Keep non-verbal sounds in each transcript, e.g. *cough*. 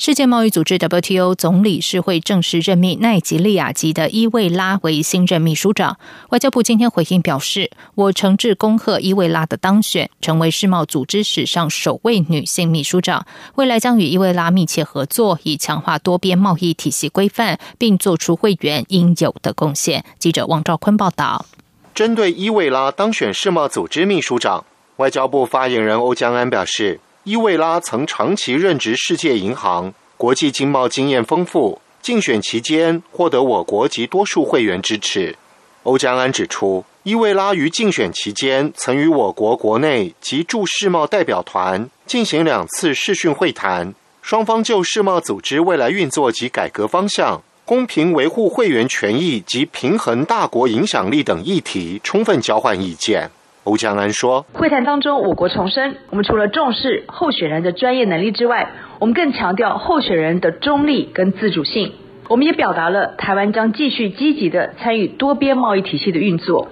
世界贸易组织 WTO 总理事会正式任命奈及利亚籍的伊维拉为新任秘书长。外交部今天回应表示：“我诚挚恭贺伊维拉的当选，成为世贸组织史上首位女性秘书长。未来将与伊维拉密切合作，以强化多边贸易体系规范，并做出会员应有的贡献。”记者王兆坤报道。针对伊维拉当选世贸组织秘书长，外交部发言人欧江安表示。伊维拉曾长期任职世界银行，国际经贸经验丰富。竞选期间获得我国及多数会员支持。欧江安指出，伊维拉于竞选期间曾与我国国内及驻世贸代表团进行两次视讯会谈，双方就世贸组织未来运作及改革方向、公平维护会员权益及平衡大国影响力等议题充分交换意见。欧江安说：“会谈当中，我国重申，我们除了重视候选人的专业能力之外，我们更强调候选人的中立跟自主性。我们也表达了台湾将继续积极的参与多边贸易体系的运作。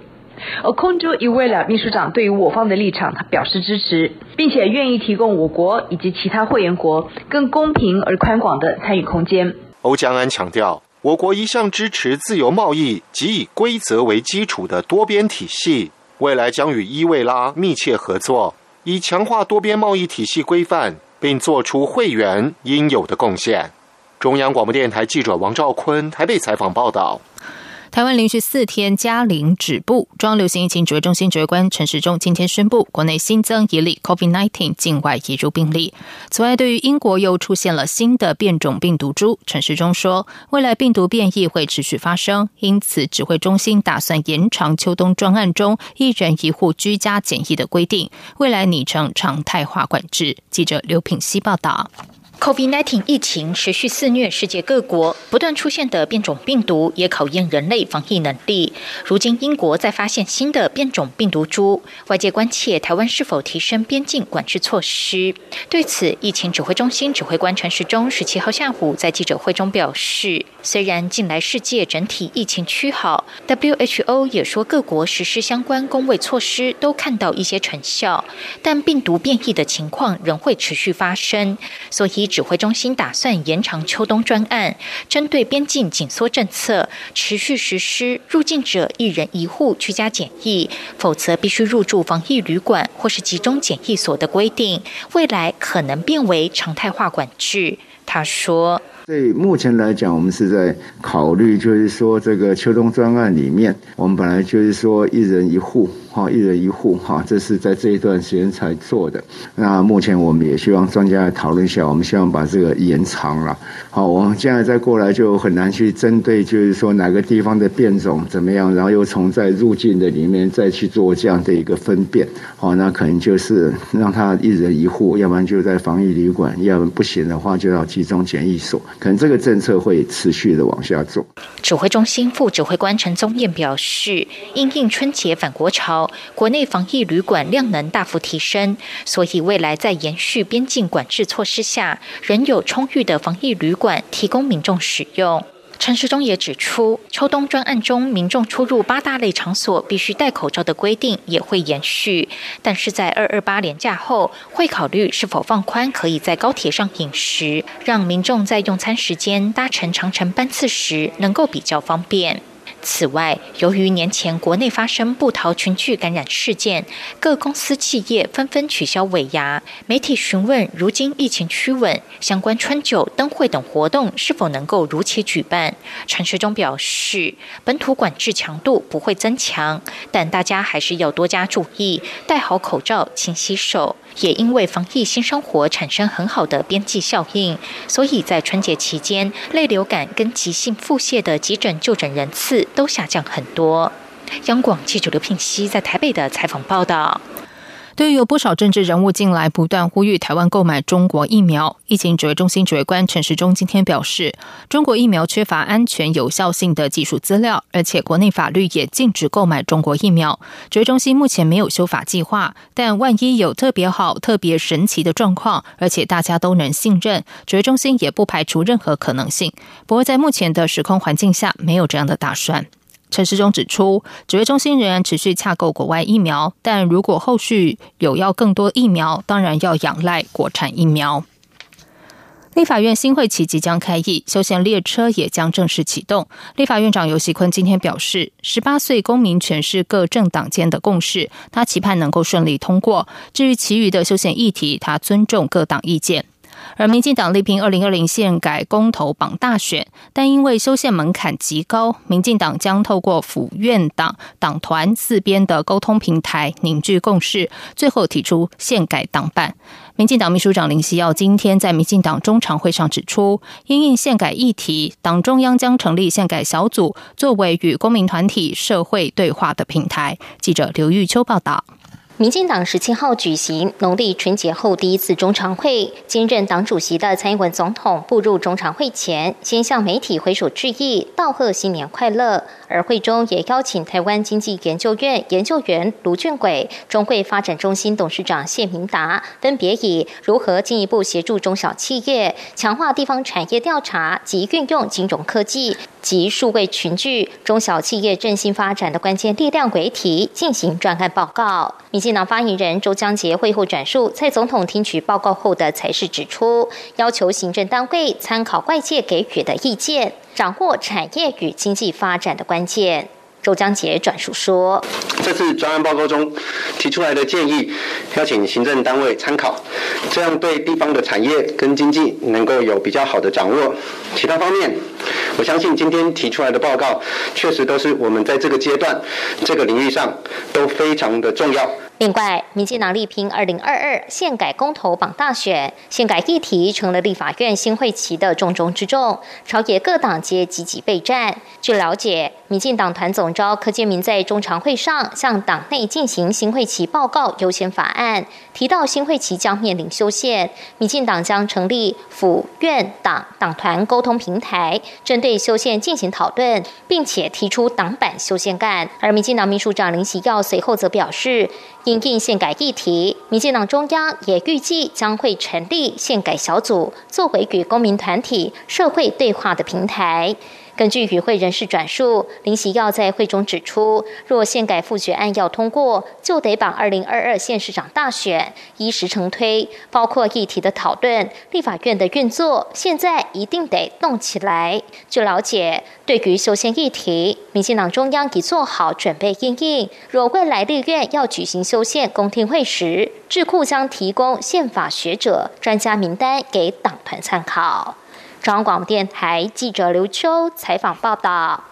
而空中一位了秘书长对于我方的立场，他表示支持，并且愿意提供我国以及其他会员国更公平而宽广的参与空间。”欧江安强调，我国一向支持自由贸易及以规则为基础的多边体系。未来将与伊维拉密切合作，以强化多边贸易体系规范，并做出会员应有的贡献。中央广播电台记者王兆坤台北采访报道。台湾连续四天加零止步，中央流行疫情指挥中心指挥官陈时中今天宣布，国内新增一例 COVID-19 境外移入病例。此外，对于英国又出现了新的变种病毒株，陈时中说，未来病毒变异会持续发生，因此指挥中心打算延长秋冬专案中一人一户居家检疫的规定，未来拟成常态化管制。记者刘品希报道。COVID-19 疫情持续肆虐世界各国，不断出现的变种病毒也考验人类防疫能力。如今，英国再发现新的变种病毒株，外界关切台湾是否提升边境管制措施。对此，疫情指挥中心指挥官陈时中十七号下午在记者会中表示，虽然近来世界整体疫情趋好，WHO 也说各国实施相关工卫措施都看到一些成效，但病毒变异的情况仍会持续发生，所以。指挥中心打算延长秋冬专案，针对边境紧缩政策，持续实施入境者一人一户居家检疫，否则必须入住防疫旅馆或是集中检疫所的规定，未来可能变为常态化管制。他说：“对目前来讲，我们是在考虑，就是说这个秋冬专案里面，我们本来就是说一人一户。”哈，一人一户哈，这是在这一段时间才做的。那目前我们也希望专家来讨论一下，我们希望把这个延长了。好，我们现在再过来就很难去针对，就是说哪个地方的变种怎么样，然后又从在入境的里面再去做这样的一个分辨。好，那可能就是让他一人一户，要不然就在防疫旅馆，要不然不行的话就要集中检疫所。可能这个政策会持续的往下做。指挥中心副指挥官陈宗彦表示，因应春节返国潮。国内防疫旅馆量能大幅提升，所以未来在延续边境管制措施下，仍有充裕的防疫旅馆提供民众使用。陈时中也指出，秋冬专案中民众出入八大类场所必须戴口罩的规定也会延续，但是在二二八连假后，会考虑是否放宽可以在高铁上饮食，让民众在用餐时间搭乘长程班次时能够比较方便。此外，由于年前国内发生布桃群聚感染事件，各公司企业纷纷取消尾牙。媒体询问，如今疫情趋稳，相关春酒、灯会等活动是否能够如期举办？陈时中表示，本土管制强度不会增强，但大家还是要多加注意，戴好口罩、勤洗手。也因为防疫新生活产生很好的边际效应，所以在春节期间，类流感跟急性腹泻的急诊就诊人次都下降很多。央广记者刘聘熙在台北的采访报道。对于有不少政治人物近来不断呼吁台湾购买中国疫苗，疫情指挥中心指挥官陈时中今天表示，中国疫苗缺乏安全有效性的技术资料，而且国内法律也禁止购买中国疫苗。指挥中心目前没有修法计划，但万一有特别好、特别神奇的状况，而且大家都能信任，指挥中心也不排除任何可能性。不过在目前的时空环境下，没有这样的打算。陈时中指出，指挥中心仍然持续洽购国外疫苗，但如果后续有要更多疫苗，当然要仰赖国产疫苗。立法院新会期即将开议，休闲列车也将正式启动。立法院长游锡坤今天表示，十八岁公民权是各政党间的共识，他期盼能够顺利通过。至于其余的休闲议题，他尊重各党意见。而民进党力拼二零二零宪改公投榜大选，但因为修宪门槛极高，民进党将透过府院党党团四边的沟通平台凝聚共识，最后提出宪改党办。民进党秘书长林希耀今天在民进党中常会上指出，因应宪改议题，党中央将成立宪改小组，作为与公民团体、社会对话的平台。记者刘玉秋报道。民进党十七号举行农历春节后第一次中常会，兼任党主席的蔡英文总统步入中常会前，先向媒体挥手致意，道贺新年快乐。而会中也邀请台湾经济研究院研究员卢俊轨、中会发展中心董事长谢明达，分别以如何进一步协助中小企业、强化地方产业调查及运用金融科技及数位群聚中小企业振兴发展的关键力量为题进行专案报告。民 *laughs* 进党发言人周江杰会后转述蔡总统听取报告后的才是指出，要求行政单位参考外界给予的意见，掌握产业与经济发展的关键。周江杰转述说：“这次专案报告中提出来的建议，邀请行政单位参考，这样对地方的产业跟经济能够有比较好的掌握。其他方面，我相信今天提出来的报告，确实都是我们在这个阶段、这个领域上都非常的重要。”另外，民进党力拼二零二二宪改公投榜大选，宪改议题成了立法院新会期的重中之重，朝野各党皆积极备战。据了解，民进党团总召柯建明在中常会上向党内进行新会期报告优先法案，提到新会期将面临修宪，民进党将成立府院党党团沟通平台，针对修宪进行讨论，并且提出党版修宪案。而民进党秘书长林喜耀随后则表示。因应宪改议题，民进党中央也预计将会成立宪改小组，作为与公民团体、社会对话的平台。根据与会人士转述，林喜耀在会中指出，若宪改复决案要通过，就得把二零二二县市长大选依时成推，包括议题的讨论、立法院的运作，现在一定得动起来。据了解，对于修宪议题，民进党中央已做好准备应应。若未来立院要举行修宪公听会时，智库将提供宪法学者专家名单给党团参考。中央广播电台记者刘秋采访报道：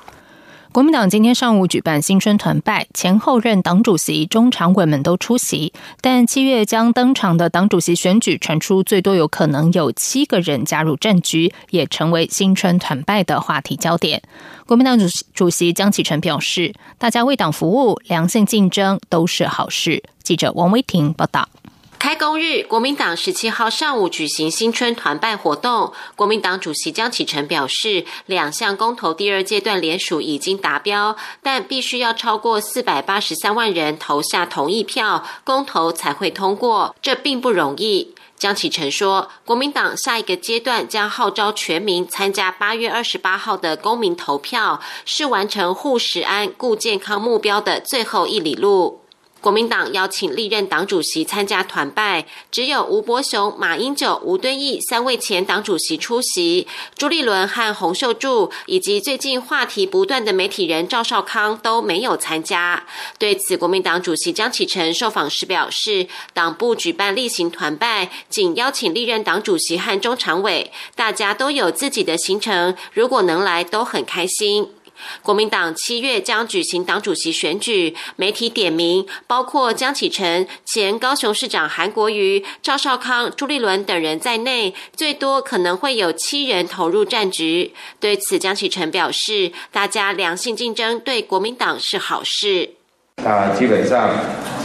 国民党今天上午举办新春团拜，前后任党主席、中常委们都出席。但七月将登场的党主席选举传出，最多有可能有七个人加入战局，也成为新春团拜的话题焦点。国民党主主席江启臣表示：“大家为党服务，良性竞争都是好事。”记者王威婷报道。开工日，国民党十七号上午举行新春团拜活动。国民党主席江启臣表示，两项公投第二阶段联署已经达标，但必须要超过四百八十三万人投下同意票，公投才会通过，这并不容易。江启臣说，国民党下一个阶段将号召全民参加八月二十八号的公民投票，是完成护食安、顾健康目标的最后一里路。国民党邀请历任党主席参加团拜，只有吴伯雄、马英九、吴敦义三位前党主席出席，朱立伦和洪秀柱以及最近话题不断的媒体人赵少康都没有参加。对此，国民党主席江启臣受访时表示，党部举办例行团拜，仅邀请历任党主席和中常委，大家都有自己的行程，如果能来都很开心。国民党七月将举行党主席选举，媒体点名包括江启臣、前高雄市长韩国瑜、赵少康、朱立伦等人在内，最多可能会有七人投入战局。对此，江启臣表示，大家良性竞争对国民党是好事。那基本上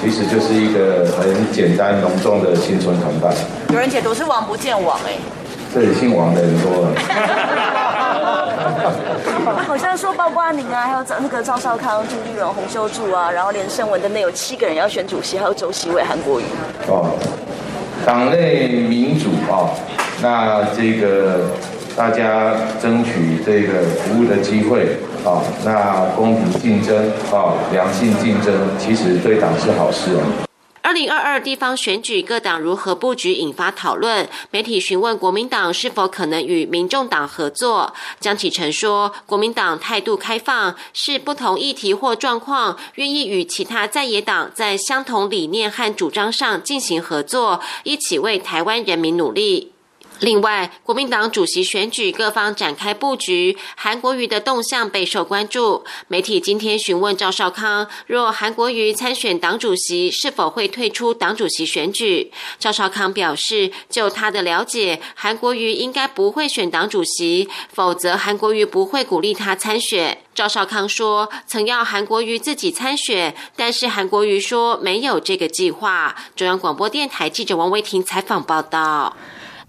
其实就是一个很简单隆重的新春团拜。有人解读是王不见王哎，这里姓王的人多了。*laughs* *laughs* 好像说包括您啊，还有那个赵少康、朱立伦、洪秀柱啊，然后连胜文的内有七个人要选主席，还有周锡伟、韩国瑜。哦，党内民主啊，那这个大家争取这个服务的机会啊，那公平竞争啊，良性竞争，其实对党是好事啊。二零二二地方选举各党如何布局引发讨论，媒体询问国民党是否可能与民众党合作。江启臣说，国民党态度开放，是不同议题或状况愿意与其他在野党在相同理念和主张上进行合作，一起为台湾人民努力。另外，国民党主席选举各方展开布局，韩国瑜的动向备受关注。媒体今天询问赵少康，若韩国瑜参选党主席，是否会退出党主席选举？赵少康表示，就他的了解，韩国瑜应该不会选党主席，否则韩国瑜不会鼓励他参选。赵少康说，曾要韩国瑜自己参选，但是韩国瑜说没有这个计划。中央广播电台记者王维婷采访报道。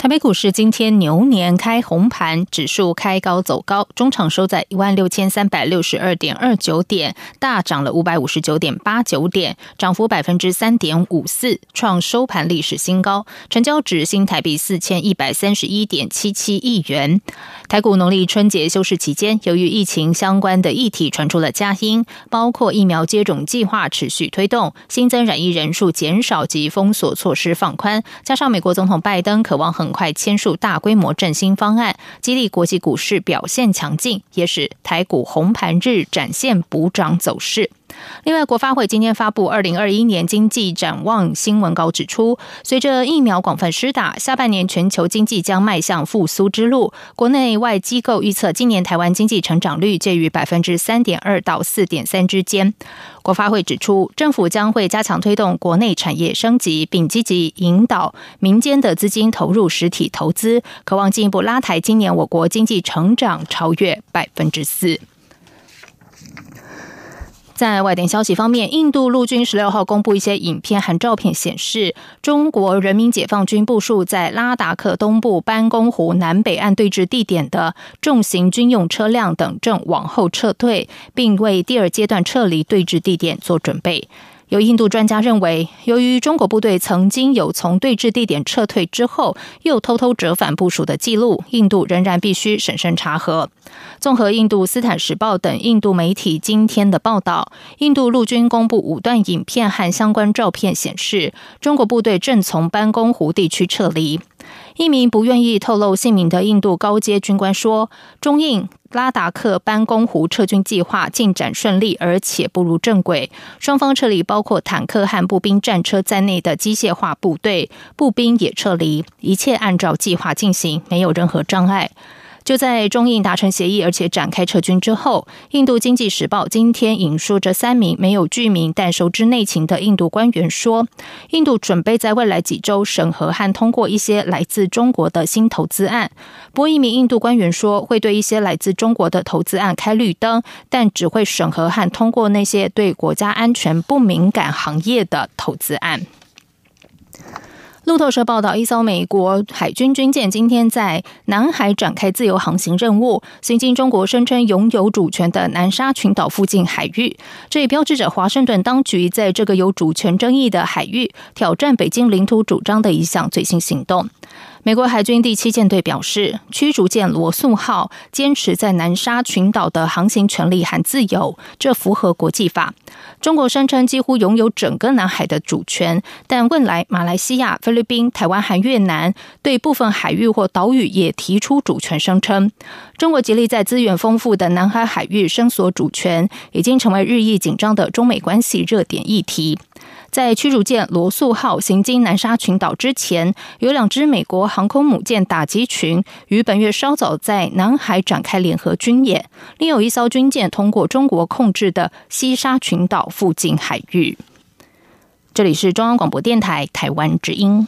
台北股市今天牛年开红盘，指数开高走高，中场收在一万六千三百六十二点二九点，大涨了五百五十九点八九点，涨幅百分之三点五四，创收盘历史新高。成交值新台币四千一百三十一点七七亿元。台股农历春节休市期间，由于疫情相关的议题传出了佳音，包括疫苗接种计划持续推动，新增染疫人数减少及封锁措施放宽，加上美国总统拜登渴望很快签署大规模振兴方案，激励国际股市表现强劲，也使台股红盘日展现补涨走势。另外，国发会今天发布二零二一年经济展望新闻稿，指出，随着疫苗广泛施打，下半年全球经济将迈向复苏之路。国内外机构预测，今年台湾经济成长率介于百分之三点二到四点三之间。国发会指出，政府将会加强推动国内产业升级，并积极引导民间的资金投入实体投资，渴望进一步拉抬今年我国经济成长超越百分之四。在外电消息方面，印度陆军十六号公布一些影片和照片，显示中国人民解放军部署在拉达克东部班公湖南北岸对峙地点的重型军用车辆等正往后撤退，并为第二阶段撤离对峙地点做准备。有印度专家认为，由于中国部队曾经有从对峙地点撤退之后又偷偷折返部署的记录，印度仍然必须审慎查核。综合印度斯坦时报等印度媒体今天的报道，印度陆军公布五段影片和相关照片，显示中国部队正从班公湖地区撤离。一名不愿意透露姓名的印度高阶军官说：“中印。”拉达克班公湖撤军计划进展顺利，而且步入正轨。双方撤离包括坦克和步兵战车在内的机械化部队，步兵也撤离，一切按照计划进行，没有任何障碍。就在中印达成协议，而且展开撤军之后，印度经济时报今天引述这三名没有具名但熟知内情的印度官员说，印度准备在未来几周审核和通过一些来自中国的新投资案。不过，一名印度官员说，会对一些来自中国的投资案开绿灯，但只会审核和通过那些对国家安全不敏感行业的投资案。路透社报道，一艘美国海军军舰今天在南海展开自由航行任务，行经中国声称拥有主权的南沙群岛附近海域。这也标志着华盛顿当局在这个有主权争议的海域挑战北京领土主张的一项最新行动。美国海军第七舰队表示，驱逐舰罗素号坚持在南沙群岛的航行权利和自由，这符合国际法。中国声称几乎拥有整个南海的主权，但未来马来西亚、菲律宾、台湾和越南对部分海域或岛屿也提出主权声称。中国极力在资源丰富的南海海域伸索主权，已经成为日益紧张的中美关系热点议题。在驱逐舰罗素号行经南沙群岛之前，有两支美国航空母舰打击群于本月稍早在南海展开联合军演，另有一艘军舰通过中国控制的西沙群岛附近海域。这里是中央广播电台台湾之音。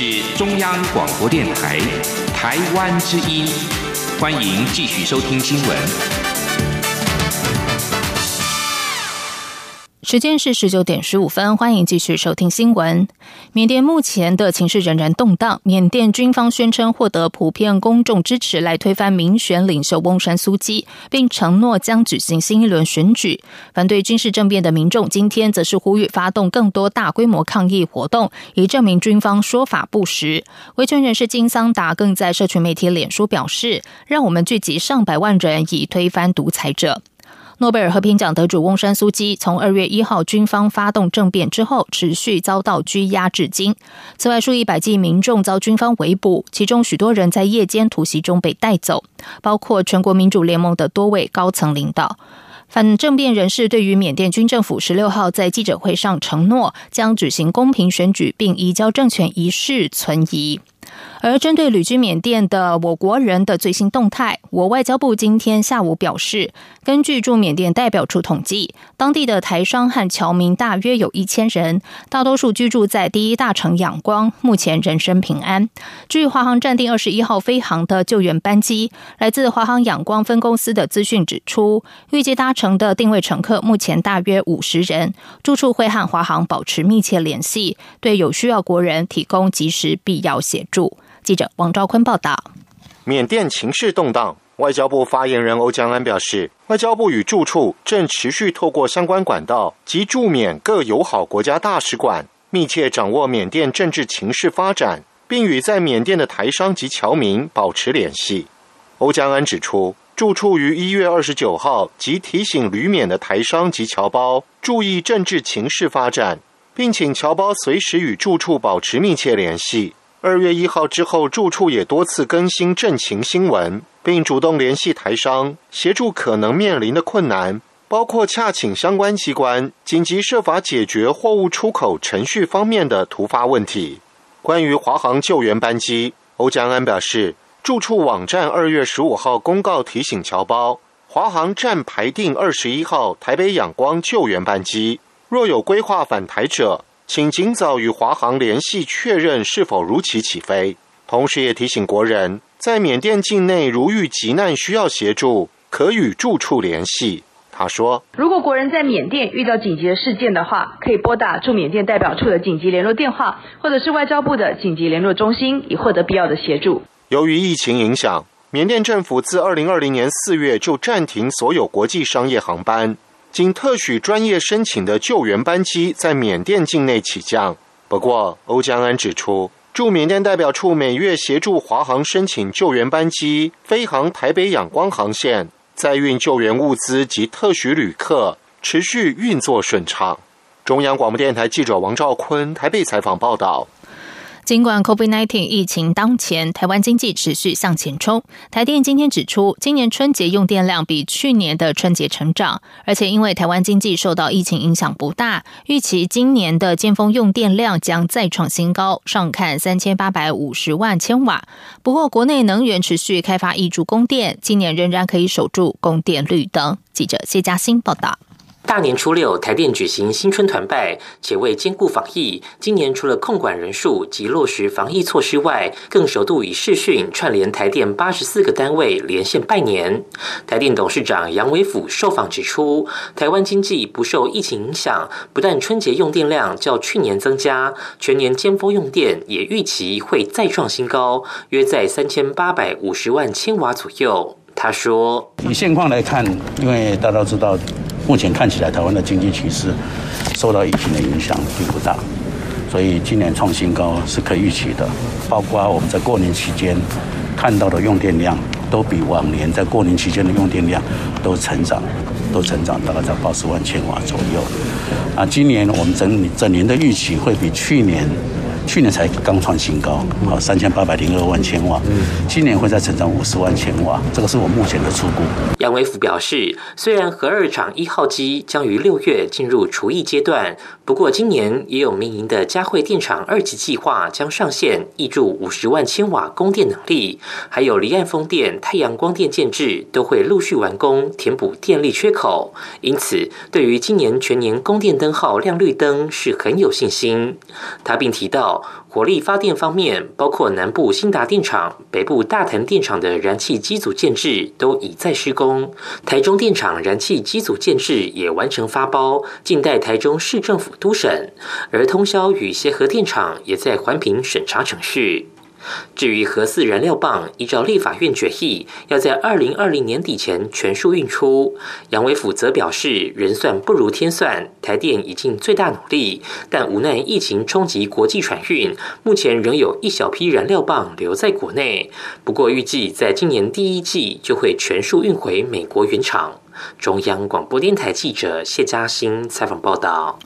是中央广播电台台湾之音，欢迎继续收听新闻。时间是十九点十五分，欢迎继续收听新闻。缅甸目前的情势仍然动荡，缅甸军方宣称获得普遍公众支持来推翻民选领袖翁山苏基，并承诺将举行新一轮选举。反对军事政变的民众今天则是呼吁发动更多大规模抗议活动，以证明军方说法不实。维权人士金桑达更在社群媒体脸书表示：“让我们聚集上百万人，以推翻独裁者。”诺贝尔和平奖得主翁山苏基从二月一号军方发动政变之后，持续遭到拘押至今。此外，数以百计民众遭军方围捕，其中许多人在夜间突袭中被带走，包括全国民主联盟的多位高层领导。反政变人士对于缅甸军政府十六号在记者会上承诺将举行公平选举并移交政权一事存疑。而针对旅居缅甸的我国人的最新动态，我外交部今天下午表示，根据驻缅甸代表处统计，当地的台商和侨民大约有一千人，大多数居住在第一大城仰光，目前人身平安。据华航暂定二十一号飞航的救援班机，来自华航仰光分公司的资讯指出，预计搭乘的定位乘客目前大约五十人，住处会和华航保持密切联系，对有需要国人提供及时必要协助。记者王昭坤报道：缅甸情势动荡，外交部发言人欧江安表示，外交部与驻处正持续透过相关管道及驻缅各友好国家大使馆，密切掌握缅甸政治情势发展，并与在缅甸的台商及侨民保持联系。欧江安指出，驻处于一月二十九号即提醒旅缅的台商及侨胞注意政治情势发展，并请侨胞随时与驻处保持密切联系。二月一号之后，住处也多次更新震情新闻，并主动联系台商，协助可能面临的困难，包括洽请相关机关紧急设法解决货物出口程序方面的突发问题。关于华航救援班机，欧江安表示，住处网站二月十五号公告提醒侨胞，华航暂排定二十一号台北仰光救援班机，若有规划返台者。请尽早与华航联系确认是否如期起飞，同时也提醒国人，在缅甸境内如遇急难需要协助，可与住处联系。他说：“如果国人在缅甸遇到紧急的事件的话，可以拨打驻缅甸代表处的紧急联络电话，或者是外交部的紧急联络中心，以获得必要的协助。”由于疫情影响，缅甸政府自二零二零年四月就暂停所有国际商业航班。仅特许专业申请的救援班机在缅甸境内起降。不过，欧江安指出，驻缅甸代表处每月协助华航申请救援班机飞航台北仰光航线，载运救援物资及特许旅客，持续运作顺畅。中央广播电台记者王兆坤台北采访报道。尽管 COVID-19 疫情当前，台湾经济持续向前冲。台电今天指出，今年春节用电量比去年的春节成长，而且因为台湾经济受到疫情影响不大，预期今年的尖峰用电量将再创新高，上看三千八百五十万千瓦。不过，国内能源持续开发挹注供电，今年仍然可以守住供电绿灯。记者谢嘉欣报道。大年初六，台电举行新春团拜，且为兼顾防疫，今年除了控管人数及落实防疫措施外，更首度以视讯串联台电八十四个单位连线拜年。台电董事长杨伟甫受访指出，台湾经济不受疫情影响，不但春节用电量较去年增加，全年尖峰用电也预期会再创新高，约在三千八百五十万千瓦左右。他说：“以现况来看，因为大家都知道。”目前看起来，台湾的经济趋势受到疫情的影响并不大，所以今年创新高是可以预期的。包括我们在过年期间看到的用电量，都比往年在过年期间的用电量都成长，都成长大概在八十万千瓦左右。啊，今年我们整整年的预期会比去年。去年才刚创新高，啊，三千八百零二万千瓦，今年会再成长五十万千瓦，这个是我目前的初估。杨维福表示，虽然核二厂一号机将于六月进入除役阶段，不过今年也有民营的嘉惠电厂二级计划将上线，挹注五十万千瓦供电能力，还有离岸风电、太阳光电建制都会陆续完工，填补电力缺口。因此，对于今年全年供电灯号亮绿灯是很有信心。他并提到。火力发电方面，包括南部新达电厂、北部大潭电厂的燃气机组建制都已在施工，台中电厂燃气机组建制也完成发包，静待台中市政府督审。而通宵与协和电厂也在环评审查程序。至于核四燃料棒，依照立法院决议，要在二零二零年底前全数运出。杨伟甫则表示，人算不如天算，台电已尽最大努力，但无奈疫情冲击国际船运，目前仍有一小批燃料棒留在国内。不过预计在今年第一季就会全数运回美国原厂。中央广播电台记者谢嘉欣采访报道。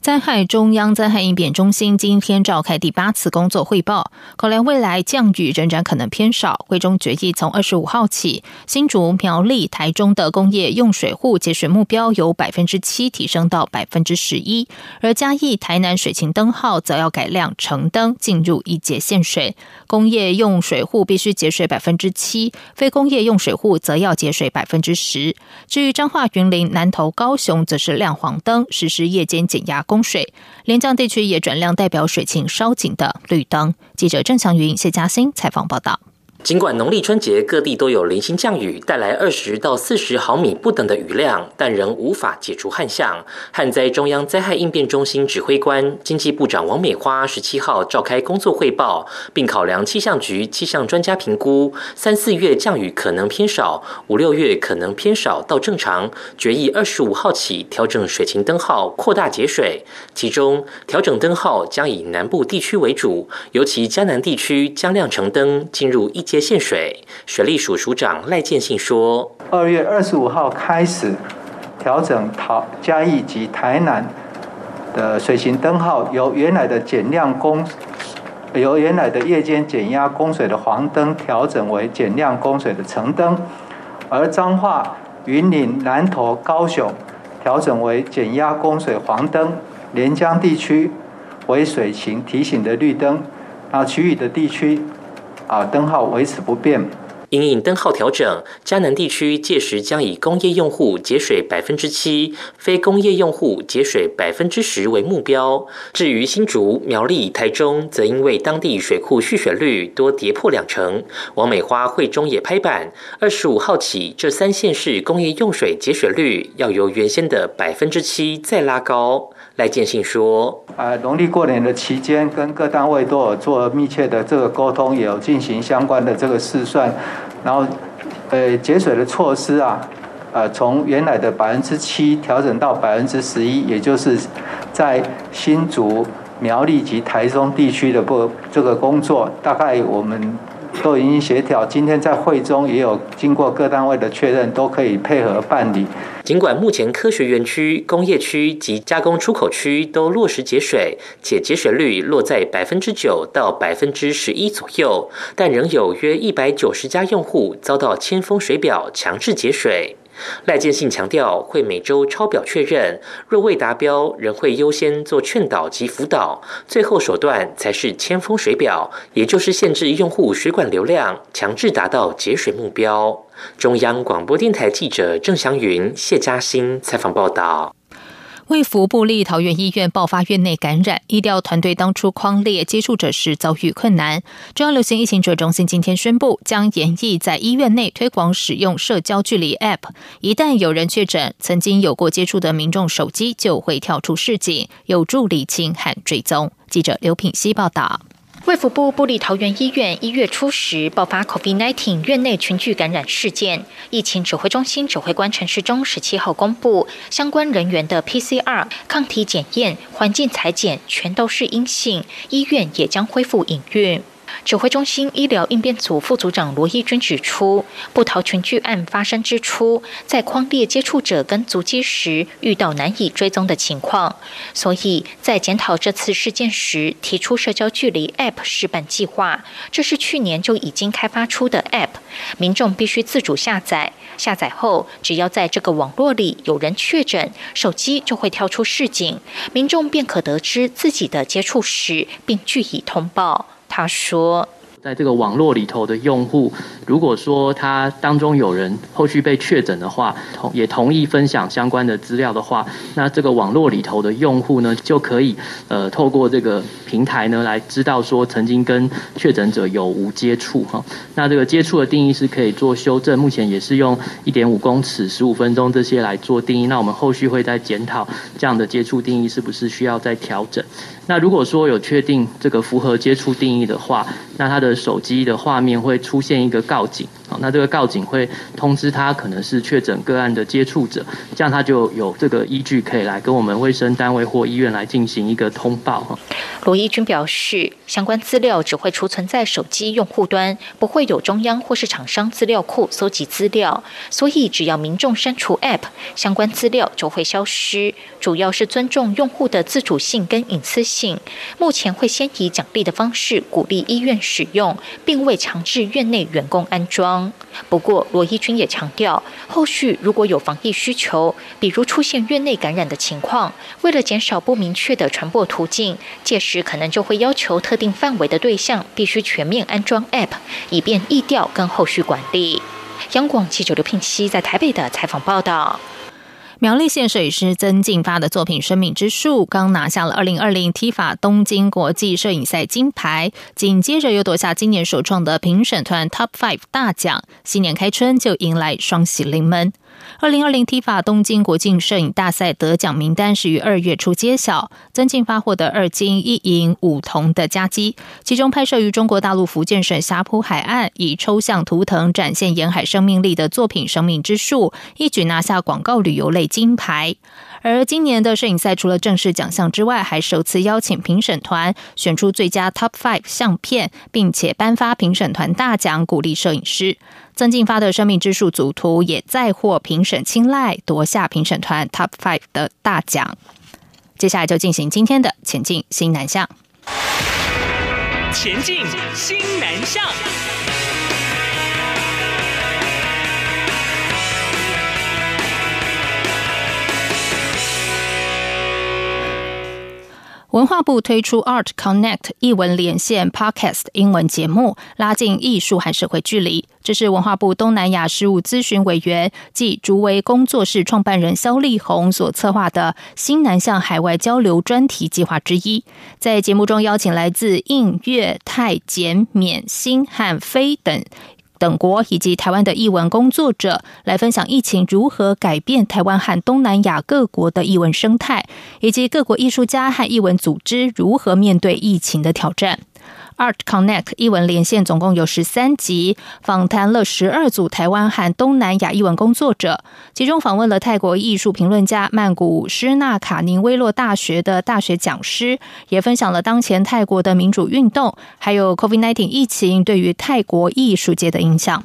灾害中央灾害应变中心今天召开第八次工作汇报，考量未来降雨仍然可能偏少，会中决议从二十五号起，新竹、苗栗、台中的工业用水户节水目标由百分之七提升到百分之十一，而嘉义、台南水情灯号则要改亮橙灯，进入一节限水。工业用水户必须节水百分之七，非工业用水户则要节水百分之十。至于彰化、云林、南投、高雄，则是亮黄灯，实施夜间减压。供水，连江地区也转亮代表水情稍紧的绿灯。记者郑祥云、谢嘉欣采访报道。尽管农历春节各地都有零星降雨，带来二十到四十毫米不等的雨量，但仍无法解除旱象。旱灾中央灾害应变中心指挥官、经济部长王美花十七号召开工作汇报，并考量气象局气象专家评估，三四月降雨可能偏少，五六月可能偏少到正常，决议二十五号起调整水情灯号，扩大节水。其中调整灯号将以南部地区为主，尤其江南地区将亮橙灯，进入一。接线水，水利署署长赖建信说：“二月二十五号开始调整桃嘉义及台南的水型灯号，由原来的减量供，由原来的夜间减压供水的黄灯调整为减量供水的橙灯，而彰化、云林、南投、高雄调整为减压供水黄灯，连江地区为水情提醒的绿灯，那其余的地区。”啊，灯号维持不变。因应灯号调整，嘉南地区届时将以工业用户节水百分之七，非工业用户节水百分之十为目标。至于新竹、苗栗、台中，则因为当地水库蓄水率多跌破两成。王美花会中也拍板，二十五号起，这三县市工业用水节水率要由原先的百分之七再拉高。赖建信说：“呃，农历过年的期间，跟各单位都有做密切的这个沟通，也有进行相关的这个试算，然后，呃，节水的措施啊，呃，从原来的百分之七调整到百分之十一，也就是在新竹、苗栗及台中地区的不这个工作，大概我们。”都已经协调，今天在会中也有经过各单位的确认，都可以配合办理。尽管目前科学园区、工业区及加工出口区都落实节水，且节水率落在百分之九到百分之十一左右，但仍有约一百九十家用户遭到千封水表强制节水。赖建信强调，会每周抄表确认，若未达标，仍会优先做劝导及辅导，最后手段才是千封水表，也就是限制用户水管流量，强制达到节水目标。中央广播电台记者郑祥云、谢嘉欣采访报道。为福部立桃园医院爆发院内感染，医疗团队当初框列接触者时遭遇困难。中央流行疫情指挥中心今天宣布，将严议在医院内推广使用社交距离 App。一旦有人确诊，曾经有过接触的民众手机就会跳出示警，有助理清和追踪。记者刘品希报道。卫福部布利桃园医院一月初时爆发 COVID-19 院内群聚感染事件，疫情指挥中心指挥官陈世忠十七号公布，相关人员的 PCR 抗体检验、环境裁剪全都是阴性，医院也将恢复营运。指挥中心医疗应变组副组长罗义军指出，布桃群聚案发生之初，在框列接触者跟足迹时遇到难以追踪的情况，所以在检讨这次事件时，提出社交距离 App 示范计划。这是去年就已经开发出的 App，民众必须自主下载。下载后，只要在这个网络里有人确诊，手机就会跳出示警，民众便可得知自己的接触史，并据以通报。他说：“在这个网络里头的用户，如果说他当中有人后续被确诊的话，同也同意分享相关的资料的话，那这个网络里头的用户呢，就可以呃透过这个平台呢来知道说曾经跟确诊者有无接触哈。那这个接触的定义是可以做修正，目前也是用一点五公尺、十五分钟这些来做定义。那我们后续会再检讨这样的接触定义是不是需要再调整。那如果说有确定这个符合接触定义的话，那他的手机的画面会出现一个告警，那这个告警会通知他可能是确诊个案的接触者，这样他就有这个依据可以来跟我们卫生单位或医院来进行一个通报。罗义军表示，相关资料只会储存在手机用户端，不会有中央或是厂商资料库搜集资料，所以只要民众删除 App，相关资料就会消失。主要是尊重用户的自主性跟隐私性。目前会先以奖励的方式鼓励医院使用，并未强制院内员工安装。不过，罗一军也强调，后续如果有防疫需求，比如出现院内感染的情况，为了减少不明确的传播途径，届时可能就会要求特定范围的对象必须全面安装 App，以便易调跟后续管理。央广记者刘聘熙在台北的采访报道。苗栗县摄影师曾进发的作品《生命之树》刚拿下了二零二零 TIFA 东京国际摄影赛金牌，紧接着又夺下今年首创的评审团 Top Five 大奖，新年开春就迎来双喜临门。二零二零 T 法东京国际摄影大赛得奖名单是于二月初揭晓，曾进发获得二金一银五铜的佳绩，其中拍摄于中国大陆福建省霞浦海岸，以抽象图腾展现沿海生命力的作品《生命之树》，一举拿下广告旅游类金牌。而今年的摄影赛除了正式奖项之外，还首次邀请评审团选出最佳 Top Five 相片，并且颁发评审团大奖，鼓励摄影师。曾进发的生命之树组图也再获评审青睐，夺下评审团 Top Five 的大奖。接下来就进行今天的前进新南向。前进新南向。文化部推出 Art Connect 译文连线 Podcast 英文节目，拉近艺术和社会距离。这是文化部东南亚事务咨询委员暨竹围工作室创办人肖丽红所策划的新南向海外交流专题计划之一。在节目中，邀请来自印、越、泰、柬、缅、新和非等。等国以及台湾的译文工作者来分享疫情如何改变台湾和东南亚各国的译文生态，以及各国艺术家和译文组织如何面对疫情的挑战。Art Connect 译文连线总共有十三集，访谈了十二组台湾和东南亚译文工作者，其中访问了泰国艺术评论家曼谷施纳卡宁威洛大学的大学讲师，也分享了当前泰国的民主运动，还有 COVID-19 疫情对于泰国艺术界的影响。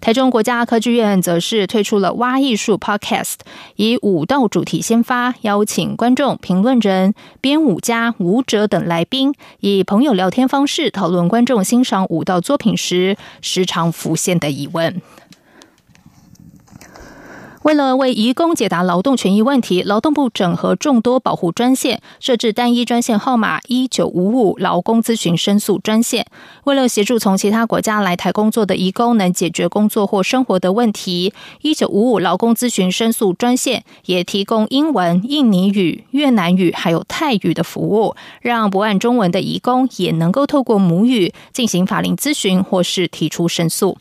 台中国家科技院则是推出了蛙艺术 Podcast，以舞道主题先发，邀请观众、评论人、编舞家、舞者等来宾，以朋友聊天方式讨论观众欣赏舞蹈作品时时常浮现的疑问。为了为移工解答劳动权益问题，劳动部整合众多保护专线，设置单一专线号码一九五五劳工咨询申诉专线。为了协助从其他国家来台工作的移工能解决工作或生活的问题，一九五五劳工咨询申诉专线也提供英文、印尼语、越南语还有泰语的服务，让不按中文的移工也能够透过母语进行法令咨询或是提出申诉。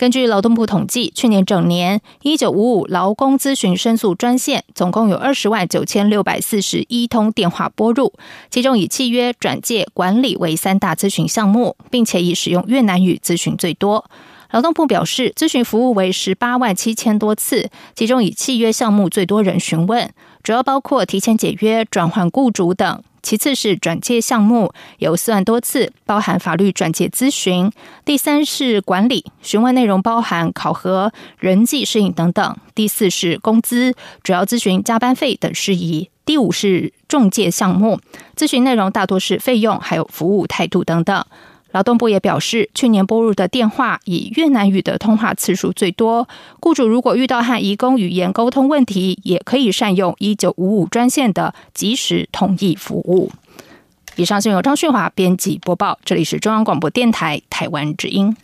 根据劳动部统计，去年整年一九五五劳工咨询申诉专线总共有二十万九千六百四十一通电话拨入，其中以契约、转介、管理为三大咨询项目，并且以使用越南语咨询最多。劳动部表示，咨询服务为十八万七千多次，其中以契约项目最多人询问，主要包括提前解约、转换雇主等。其次是转介项目，有四万多次，包含法律转介咨询；第三是管理，询问内容包含考核、人际适应等等；第四是工资，主要咨询加班费等事宜；第五是中介项目，咨询内容大多是费用还有服务态度等等。劳动部也表示，去年拨入的电话以越南语的通话次数最多。雇主如果遇到和移工语言沟通问题，也可以善用一九五五专线的即时同意服务。以上新由张旭华编辑播报，这里是中央广播电台台湾之音。